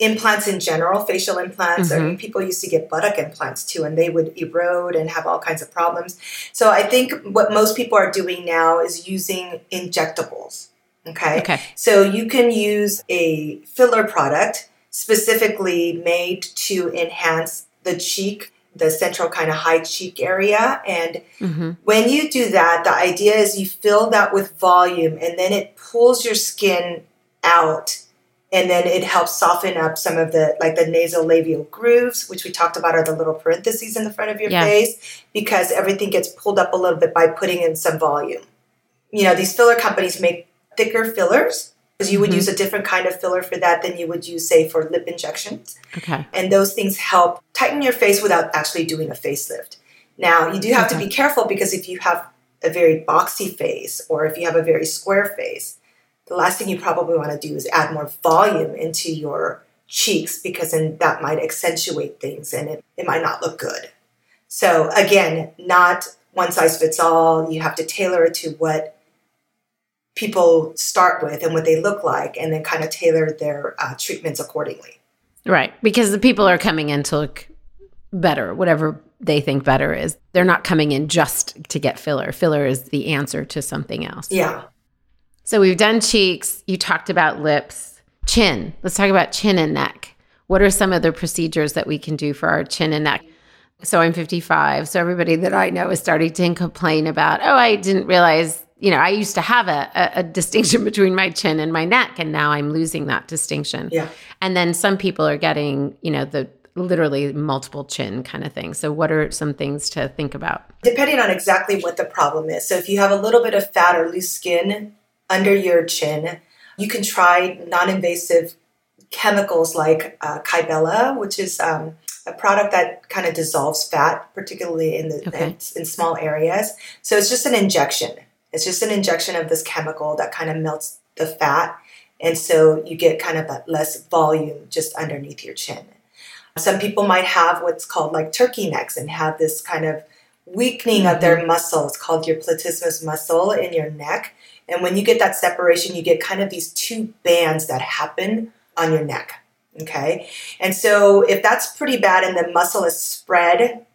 implants in general, facial implants. I mean, people used to get buttock implants too, and they would erode and have all kinds of problems. So I think what most people are doing now is using injectables. Okay. Okay. So you can use a filler product specifically made to enhance the cheek, the central kind of high cheek area. And hmm when you do that, the idea is you fill that with volume and then it pulls your skin out and then it helps soften up some of the like the nasolabial grooves, which we talked about are the little parentheses in the front of your Yeah. face, because everything gets pulled up a little bit by putting in some volume. You know, these filler companies make thicker fillers because you would Mhm. use a different kind of filler for that than you would use, say, for lip injections Okay. and those things help tighten your face without actually doing a facelift. Now, you do have to be careful because if you have a very boxy face or if you have a very square face, the last thing you probably want to do is add more volume into your cheeks because then that might accentuate things and it, it might not look good. So, again, not one size fits all. You have to tailor it to what people start with and what they look like and then kind of tailor their uh, treatments accordingly. Right. Because the people are coming in to look better, whatever they think better is. They're not coming in just to get filler. Filler is the answer to something else. Yeah. So we've done cheeks. You talked about lips, chin. Let's talk about chin and neck. What are some of the procedures that we can do for our chin and neck? So I'm 55. So everybody that I know is starting to complain about, oh, I didn't realize, you know, I used to have a, a, a distinction between my chin and my neck, and now I'm losing that distinction. Yeah. And then some people are getting, you know, the literally multiple chin kind of thing. So what are some things to think about? depending on exactly what the problem is. So if you have a little bit of fat or loose skin under your chin, you can try non-invasive chemicals like uh, Kybella, which is um, a product that kind of dissolves fat, particularly in the Okay. in, in small areas. So it's just an injection. It's just an injection of this chemical that kind of melts the fat, and so you get kind of that less volume just underneath your chin. Some people might have what's called like turkey necks and have this kind of weakening of their muscles called your platysma muscle in your neck. And when you get that separation, you get kind of these two bands that happen on your neck. Okay. And so if that's pretty bad and the muscle is spread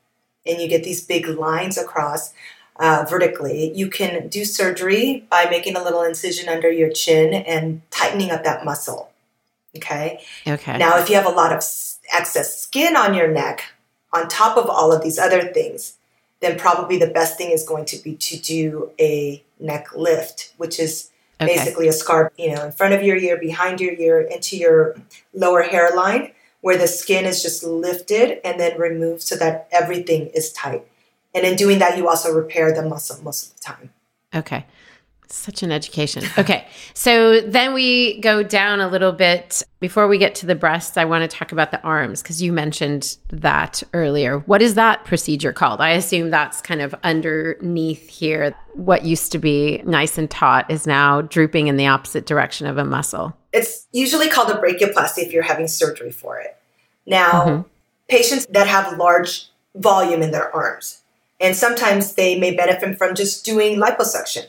and you get these big lines across uh, vertically, you can do surgery by making a little incision under your chin and tightening up that muscle. Okay. Okay. Now, if you have a lot of excess skin on your neck, on top of all of these other things, then probably the best thing is going to be to do a neck lift, which is Okay. basically a scar, you know, in front of your ear, behind your ear, into your lower hairline, where the skin is just lifted and then removed so that everything is tight. And in doing that, you also repair the muscle most of the time. Okay. Such an education. Okay. So then we go down a little bit. Before we get to the breasts, I want to talk about the arms because you mentioned that earlier. What is that procedure called? I assume that's kind of underneath here. What used to be nice and taut is now drooping in the opposite direction of a muscle. It's usually called a brachioplasty if you're having surgery for it. Now, Mhm. patients that have large volume in their arms, and sometimes they may benefit from just doing liposuction,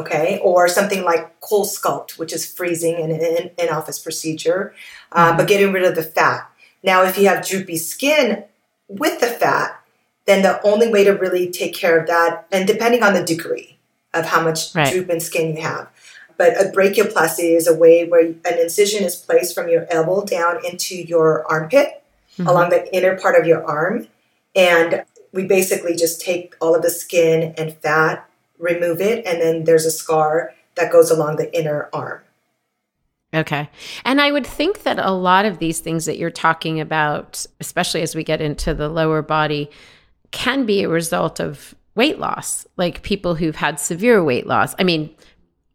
okay, or something like cool sculpt, which is freezing and an in office procedure, uh, but getting rid of the fat. Now, if you have droopy skin with the fat, then the only way to really take care of that, and depending on the degree of how much Right. droop in skin you have, but a brachioplasty is a way where an incision is placed from your elbow down into your armpit along the inner part of your arm. And we basically just take all of the skin and fat, remove it, and then there's a scar that goes along the inner arm. Okay. And I would think that a lot of these things that you're talking about, especially as we get into the lower body, can be a result of weight loss, like people who've had severe weight loss. I mean,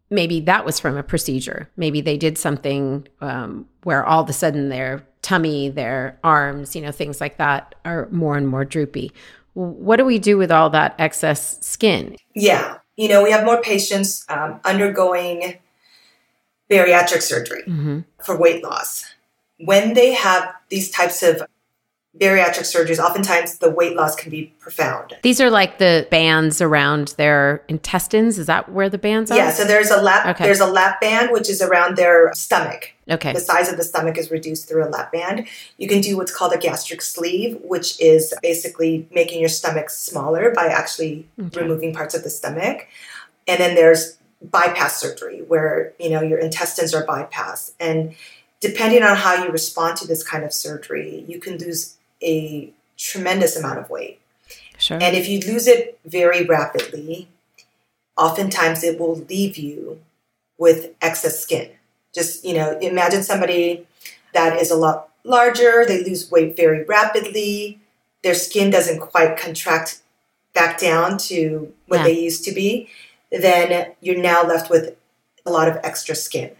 maybe that was from a procedure. Maybe they did something um, where all of a sudden their tummy, their arms, you know, things like that are more and more droopy. What do we do with all that excess skin? Yeah. You know, we have more patients um, undergoing bariatric surgery mm-hmm. for weight loss. When they have these types of bariatric surgeries, oftentimes the weight loss can be profound. These are like the bands around their intestines. Is that where the bands are? Yeah. So there's a lap. Okay. There's a lap band which is around their stomach. Okay. The size of the stomach is reduced through a lap band. You can do what's called a gastric sleeve, which is basically making your stomach smaller by actually okay. removing parts of the stomach. And then there's bypass surgery where you know your intestines are bypassed and depending on how you respond to this kind of surgery you can lose a tremendous amount of weight sure. and if you lose it very rapidly oftentimes it will leave you with excess skin just you know imagine somebody that is a lot larger they lose weight very rapidly their skin doesn't quite contract back down to what yeah. they used to be then you're now left with a lot of extra skin.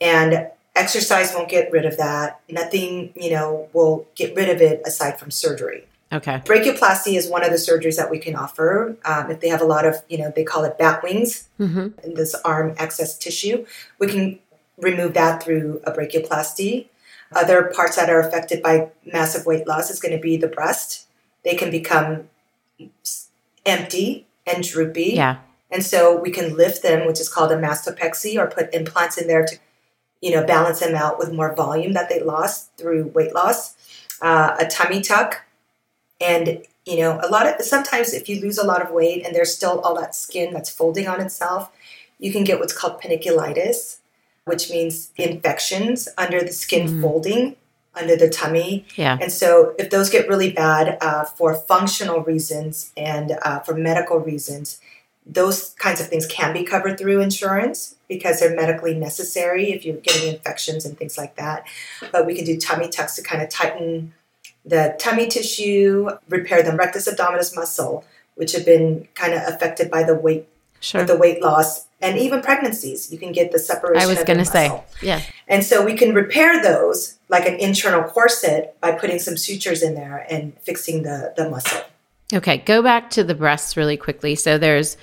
And exercise won't get rid of that. Nothing, you know, will get rid of it aside from surgery. Okay. Brachioplasty is one of the surgeries that we can offer. Um, if they have a lot of, you know, they call it bat wings, mm-hmm. in this arm excess tissue, we can remove that through a brachioplasty. Other parts that are affected by massive weight loss is going to be the breast. They can become empty and droopy. Yeah. And so we can lift them, which is called a mastopexy, or put implants in there to, you know, balance them out with more volume that they lost through weight loss. Uh, a tummy tuck, and you know, a lot of sometimes if you lose a lot of weight and there's still all that skin that's folding on itself, you can get what's called panniculitis, which means infections under the skin mm. folding under the tummy. Yeah. And so if those get really bad uh, for functional reasons and uh, for medical reasons, those kinds of things can be covered through insurance because they're medically necessary if you're getting infections and things like that. But we can do tummy tucks to kind of tighten the tummy tissue, repair the rectus abdominis muscle, which have been kind of affected by the weight, sure. the weight loss, and even pregnancies. You can get the separation. I was going to say, yeah. And so we can repair those like an internal corset by putting some sutures in there and fixing the the muscle. Okay, go back to the breasts really quickly. So there's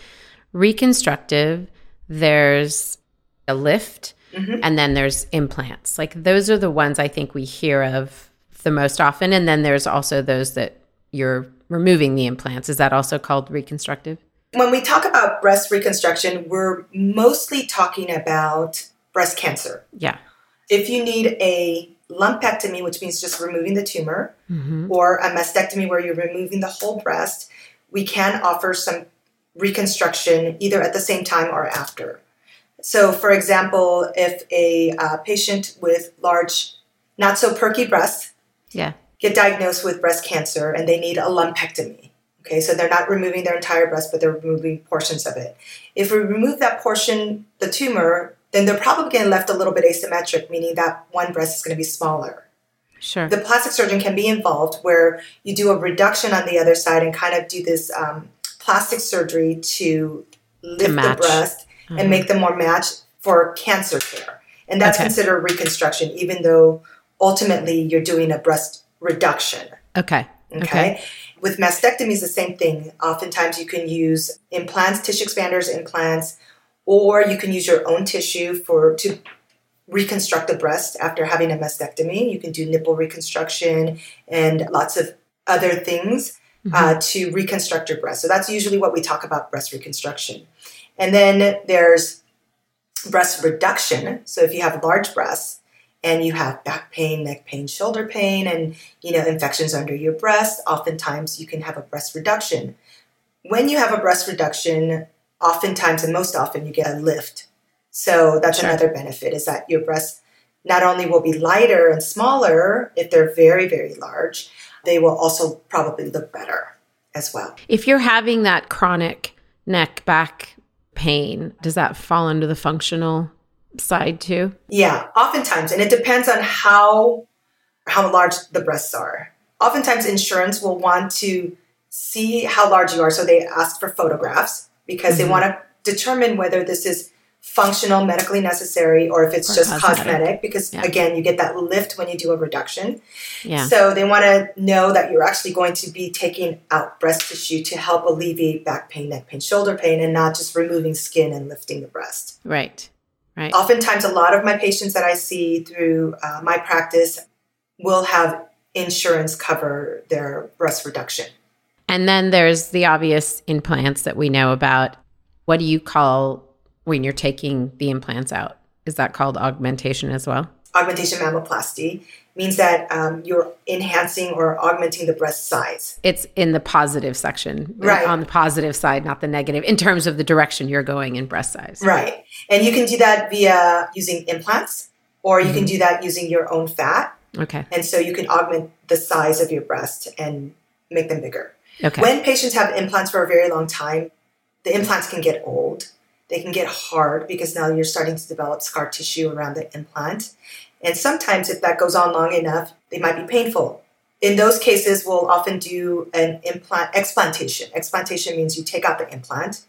reconstructive, there's a lift, mm-hmm. and then there's implants. Like those are the ones I think we hear of the most often. And then there's also those that you're removing the implants. Is that also called reconstructive? When we talk about breast reconstruction, we're mostly talking about breast cancer. Yeah. If you need a lumpectomy, which means just removing the tumor, mm-hmm. or a mastectomy where you're removing the whole breast, we can offer some reconstruction either at the same time or after. So, for example, if a uh, patient with large, not so perky breasts, yeah, get diagnosed with breast cancer and they need a lumpectomy. Okay, so they're not removing their entire breast, but they're removing portions of it. If we remove that portion, the tumor, then they're probably getting left a little bit asymmetric, meaning that one breast is going to be smaller. Sure. The plastic surgeon can be involved where you do a reduction on the other side and kind of do this um, plastic surgery to lift to the breast mm-hmm. and make them more matched for cancer care. And that's okay. considered reconstruction, even though ultimately you're doing a breast reduction. Okay. Okay. okay. With mastectomy, the same thing. Oftentimes you can use implants, tissue expanders, implants, or you can use your own tissue for to reconstruct the breast after having a mastectomy. You can do nipple reconstruction and lots of other things mm-hmm. uh, to reconstruct your breast. So that's usually what we talk about breast reconstruction. And then there's breast reduction. So if you have large breasts and you have back pain, neck pain, shoulder pain, and you know infections under your breast, oftentimes you can have a breast reduction. When you have a breast reduction, oftentimes and most often you get a lift. So that's sure. another benefit is that your breasts not only will be lighter and smaller if they're very, very large, they will also probably look better as well. If you're having that chronic neck back pain, does that fall under the functional side too? Yeah, oftentimes, and it depends on how how large the breasts are. Oftentimes, insurance will want to see how large you are, so they ask for photographs because mm-hmm. they want to determine whether this is functional, medically necessary, or if it's or just cosmetic. cosmetic because yeah. again, you get that lift when you do a reduction. Yeah. So they want to know that you're actually going to be taking out breast tissue to help alleviate back pain, neck pain, shoulder pain, and not just removing skin and lifting the breast. Right. Right. Oftentimes, a lot of my patients that I see through uh, my practice will have insurance cover their breast reduction. And then there's the obvious implants that we know about. What do you call when you're taking the implants out? Is that called augmentation as well? Augmentation mammoplasty means that um, you're enhancing or augmenting the breast size. It's in the positive section, right? On the positive side, not the negative, in terms of the direction you're going in breast size. Right. And you can do that via using implants, or you mm-hmm. can do that using your own fat. Okay. And so you can augment the size of your breast and make them bigger. Okay. When patients have implants for a very long time, the implants can get old. They can get hard because now you're starting to develop scar tissue around the implant. And sometimes, if that goes on long enough, they might be painful. In those cases, we'll often do an implant explantation. Explantation means you take out the implant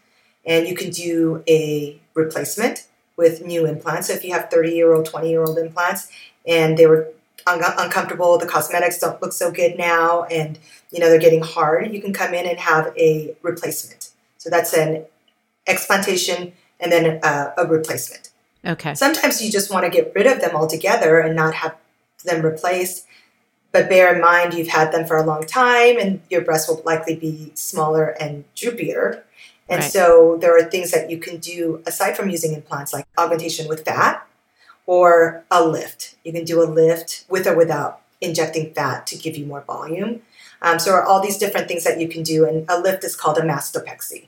and you can do a replacement with new implants. So if you have 30 year old, 20 year old implants and they were un- uncomfortable, the cosmetics don't look so good now, and you know they're getting hard, you can come in and have a replacement. So that's an explantation and then a, a replacement. Okay. Sometimes you just want to get rid of them altogether and not have them replaced. But bear in mind, you've had them for a long time and your breast will likely be smaller and droopier. And right. so there are things that you can do aside from using implants, like augmentation with fat or a lift. You can do a lift with or without injecting fat to give you more volume. Um, so, are all these different things that you can do, and a lift is called a mastopexy.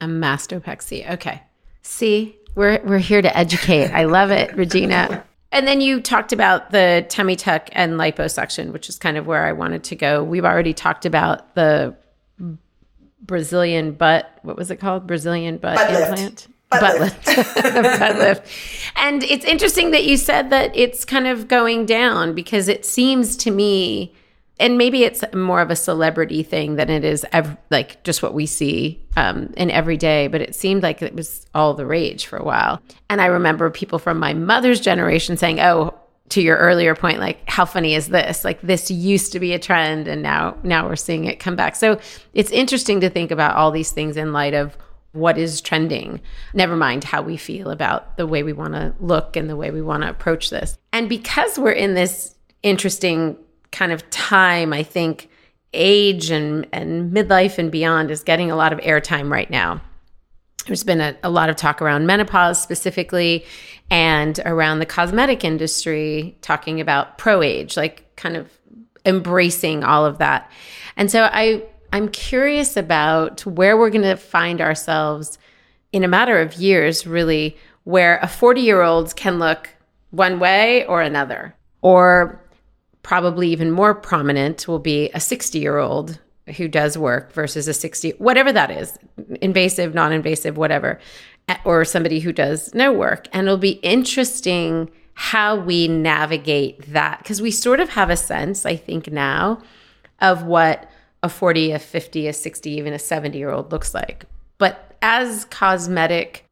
A mastopexy. Okay. See, we're we're here to educate. I love it, Regina. And then you talked about the tummy tuck and liposuction, which is kind of where I wanted to go. We've already talked about the Brazilian butt. What was it called? Brazilian butt, butt implant. Lift. Butt, butt lift. lift. butt lift. And it's interesting that you said that it's kind of going down because it seems to me and maybe it's more of a celebrity thing than it is ev- like just what we see um, in every day. But it seemed like it was all the rage for a while. And I remember people from my mother's generation saying, "Oh." To your earlier point, like how funny is this? Like this used to be a trend, and now now we're seeing it come back. So it's interesting to think about all these things in light of what is trending, never mind how we feel about the way we want to look and the way we want to approach this. And because we're in this interesting kind of time, I think age and, and midlife and beyond is getting a lot of airtime right now. There's been a, a lot of talk around menopause specifically and around the cosmetic industry, talking about pro age, like kind of embracing all of that. And so I I'm curious about where we're going to find ourselves in a matter of years, really, where a 40 year old can look one way or another, or probably even more prominent will be a 60 year old who does work versus a 60 whatever that is invasive non-invasive whatever or somebody who does no work. And it'll be interesting how we navigate that because we sort of have a sense i think now of what a 40 a 50 a 60 even a 70 year old looks like but as cosmetic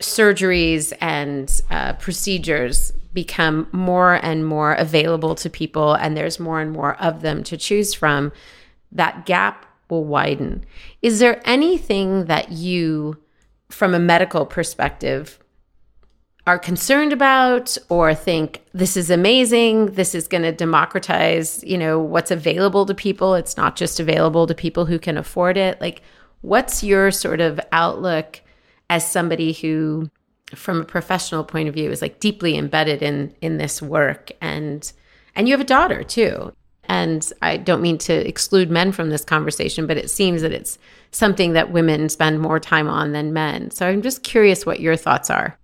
surgeries and uh, procedures become more and more available to people and there's more and more of them to choose from, that gap will widen. Is there anything that you, from a medical perspective, are concerned about or think this is amazing. This is going to democratize you know what's available to people. It's not just available to people who can afford it. Like what's your sort of outlook as somebody who from a professional point of view is like deeply embedded in in this work? And and you have a daughter too. And i don't mean to exclude men from this conversation but it seems that it's something that women spend more time on than men. So i'm just curious what your thoughts are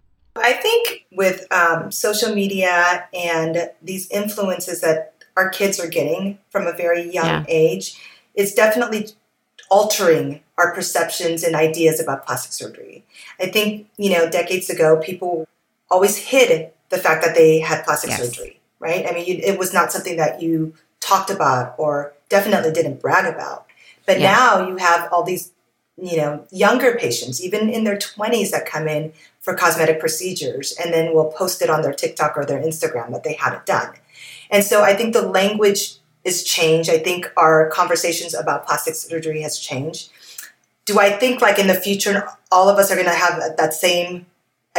i think with um, social media and these influences that our kids are getting from a very young yeah. age it's definitely altering our perceptions and ideas about plastic surgery. I think, you know, decades ago, people always hid the fact that they had plastic Yes. surgery, right? I mean, you, it was not something that you talked about or definitely didn't brag about. But Yeah. now you have all these, you know, younger patients, even in their 20s, that come in for cosmetic procedures and then will post it on their TikTok or their Instagram that they had it done. And so I think the language is changed. I think our conversations about plastic surgery has changed. Do I think like in the future all of us are going to have that same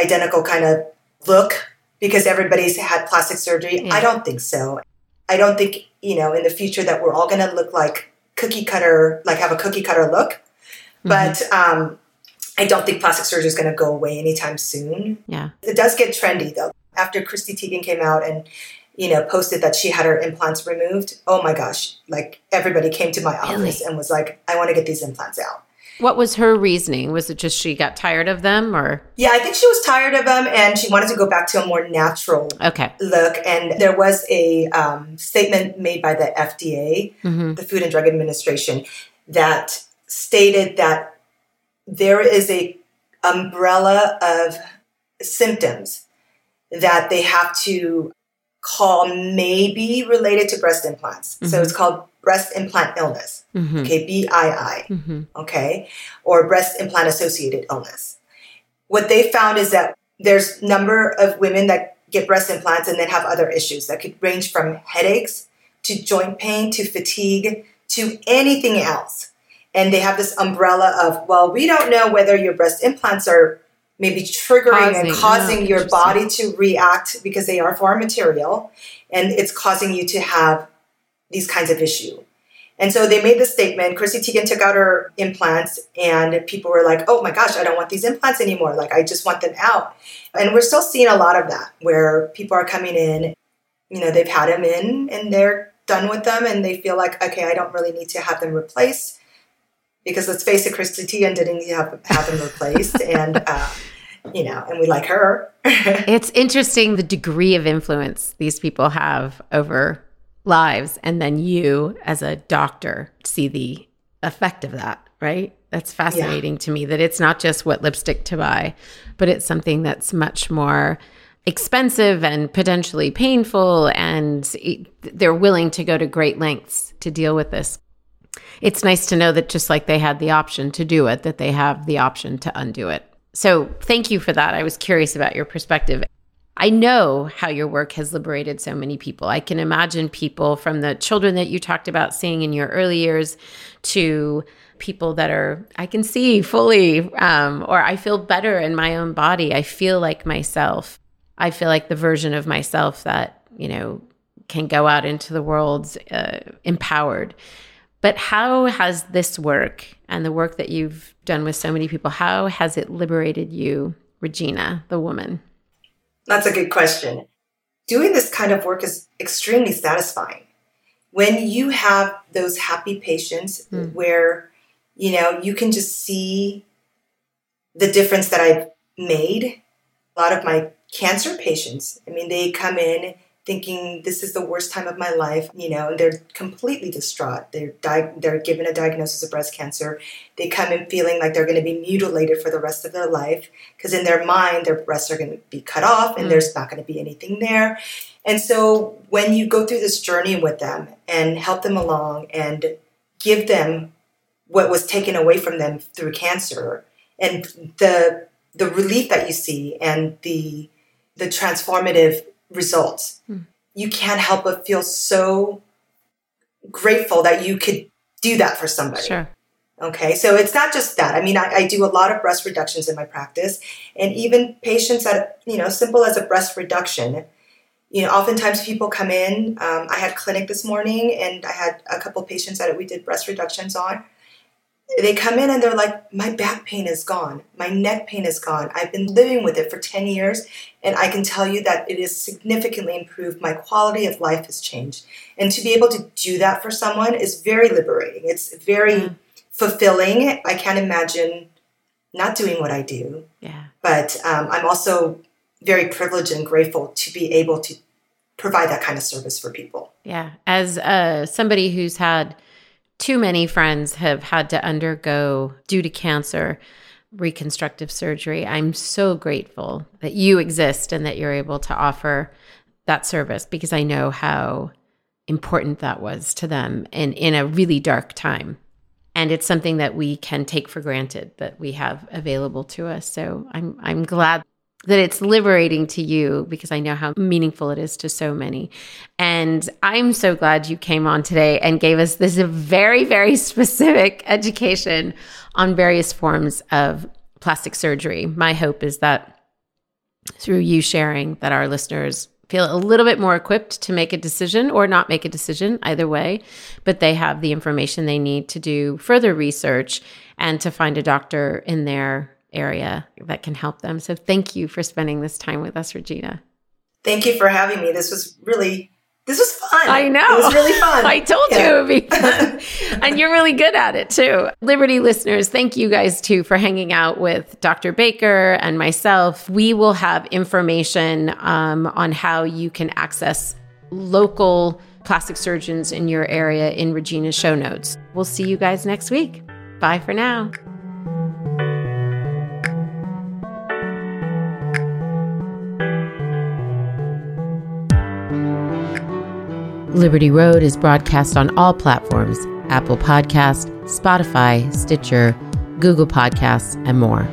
identical kind of look because everybody's had plastic surgery? I don't think so. I don't think, you know, in the future that we're all going to look like cookie cutter, like have a cookie cutter look. But um, I don't think plastic surgery is going to go away anytime soon. Yeah. It does get trendy though. After Chrissy Teigen came out and you know posted that she had her implants removed, oh my gosh! Like everybody came to my office Really? and was like, "I want to get these implants out." What was her reasoning? Was it just she got tired of them or? Yeah, I think she was tired of them and she wanted to go back to a more natural Okay. look. And there was a um, statement made by the FDA, hmm the Food and Drug Administration, that stated that there is a umbrella of symptoms that they have to call maybe related to breast implants. So Mhm. it's called breast implant illness, hmm okay, BII, hmm okay, or breast implant associated illness. What they found is that there's number of women that get breast implants and then have other issues that could range from headaches to joint pain to fatigue to anything else. And they have this umbrella of, well, we don't know whether your breast implants are maybe triggering and Causing- causing oh, your body to react because they are foreign material and it's causing you to have these kinds of issue. And so they made this statement. Chrissy Teigen took out her implants, and people were like, "Oh my gosh, I don't want these implants anymore. Like, I just want them out." And we're still seeing a lot of that, where people are coming in. You know, they've had them in, and they're done with them, and they feel like, "Okay, I don't really need to have them replaced." Because let's face it, Chrissy Teigen didn't need to have, have them replaced, and uh, you know, and we like her. It's interesting the degree of influence these people have over lives. And then you, as a doctor, see the effect of that, right? That's fascinating to me that it's not just what lipstick to buy, but it's something that's much more expensive and potentially painful. And they're willing to go to great lengths to deal with this. It's nice to know that just like they had the option to do it, that they have the option to undo it. So thank you for that. I was curious about your perspective. I know how your work has liberated so many people. I can imagine people from the children that you talked about seeing in your early years to people that are, I can see fully, um, or I feel better in my own body. I feel like myself. I feel like the version of myself that, you know, can go out into the world uh, empowered. But how has this work and the work that you've done with so many people, how has it liberated you, Regina, the woman? That's a good question. Doing this kind of work is extremely satisfying. When you have those happy patients Mm. where, you know, you can just see the difference that I've made. A lot of my cancer patients, I mean, they come in thinking this is the worst time of my life, you know, they're completely distraught. They're di- they're given a diagnosis of breast cancer. They come in feeling like they're going to be mutilated for the rest of their life because in their mind their breasts are going to be cut off and Mm. there's not going to be anything there. And so when you go through this journey with them and help them along and give them what was taken away from them through cancer and the the relief that you see and the the transformative results Hmm. you can't help but feel so grateful that you could do that for somebody Sure. Okay, so it's not just that. I mean, I, I do a lot of breast reductions in my practice, and even patients that, you know, simple as a breast reduction. You know, oftentimes people come in. Um, I had clinic this morning, and I had a couple patients that we did breast reductions on. They come in and they're like, "My back pain is gone. My neck pain is gone. I've been living with it for ten years, and I can tell you that it has significantly improved. My quality of life has changed, and to be able to do that for someone is very liberating. It's very Mm. fulfilling. I can't imagine not doing what I do, Yeah. but um, I'm also very privileged and grateful to be able to provide that kind of service for people. Yeah. As uh, somebody who's had too many friends have had to undergo due to cancer, reconstructive surgery. I'm so grateful that you exist and that you're able to offer that service because I know how important that was to them and in a really dark time. And it's something that we can take for granted that we have available to us. So I'm I'm glad that it's liberating to you because I know how meaningful it is to so many. And I'm so glad you came on today and gave us this very, very specific education on various forms of plastic surgery. My hope is that through you sharing that our listeners feel a little bit more equipped to make a decision or not make a decision either way, but they have the information they need to do further research and to find a doctor in their area that can help them. So thank you for spending this time with us, Regina. Thank you for having me. This was really this was fun. I know. It was really fun. I told yeah. you it would be fun. and you're really good at it too. Liberty listeners, thank you guys too for hanging out with Dr. Baker and myself. We will have information um, on how you can access local plastic surgeons in your area in Regina's show notes. We'll see you guys next week. Bye for now. Liberty Road is broadcast on all platforms Apple Podcast, Spotify, Stitcher, Google Podcasts, and more.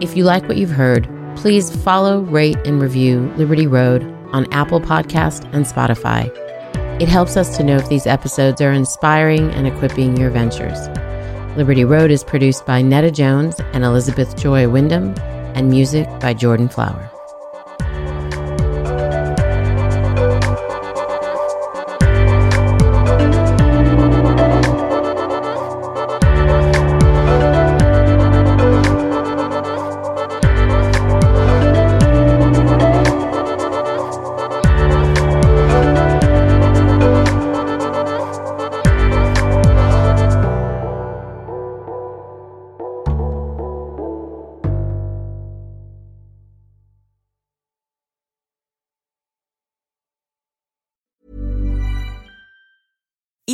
If you like what you've heard, please follow, rate, and review Liberty Road on Apple Podcast and Spotify. It helps us to know if these episodes are inspiring and equipping your ventures. Liberty Road is produced by Nada Jones and Elizabeth Joy Wyndham, and music by Jordan Flower.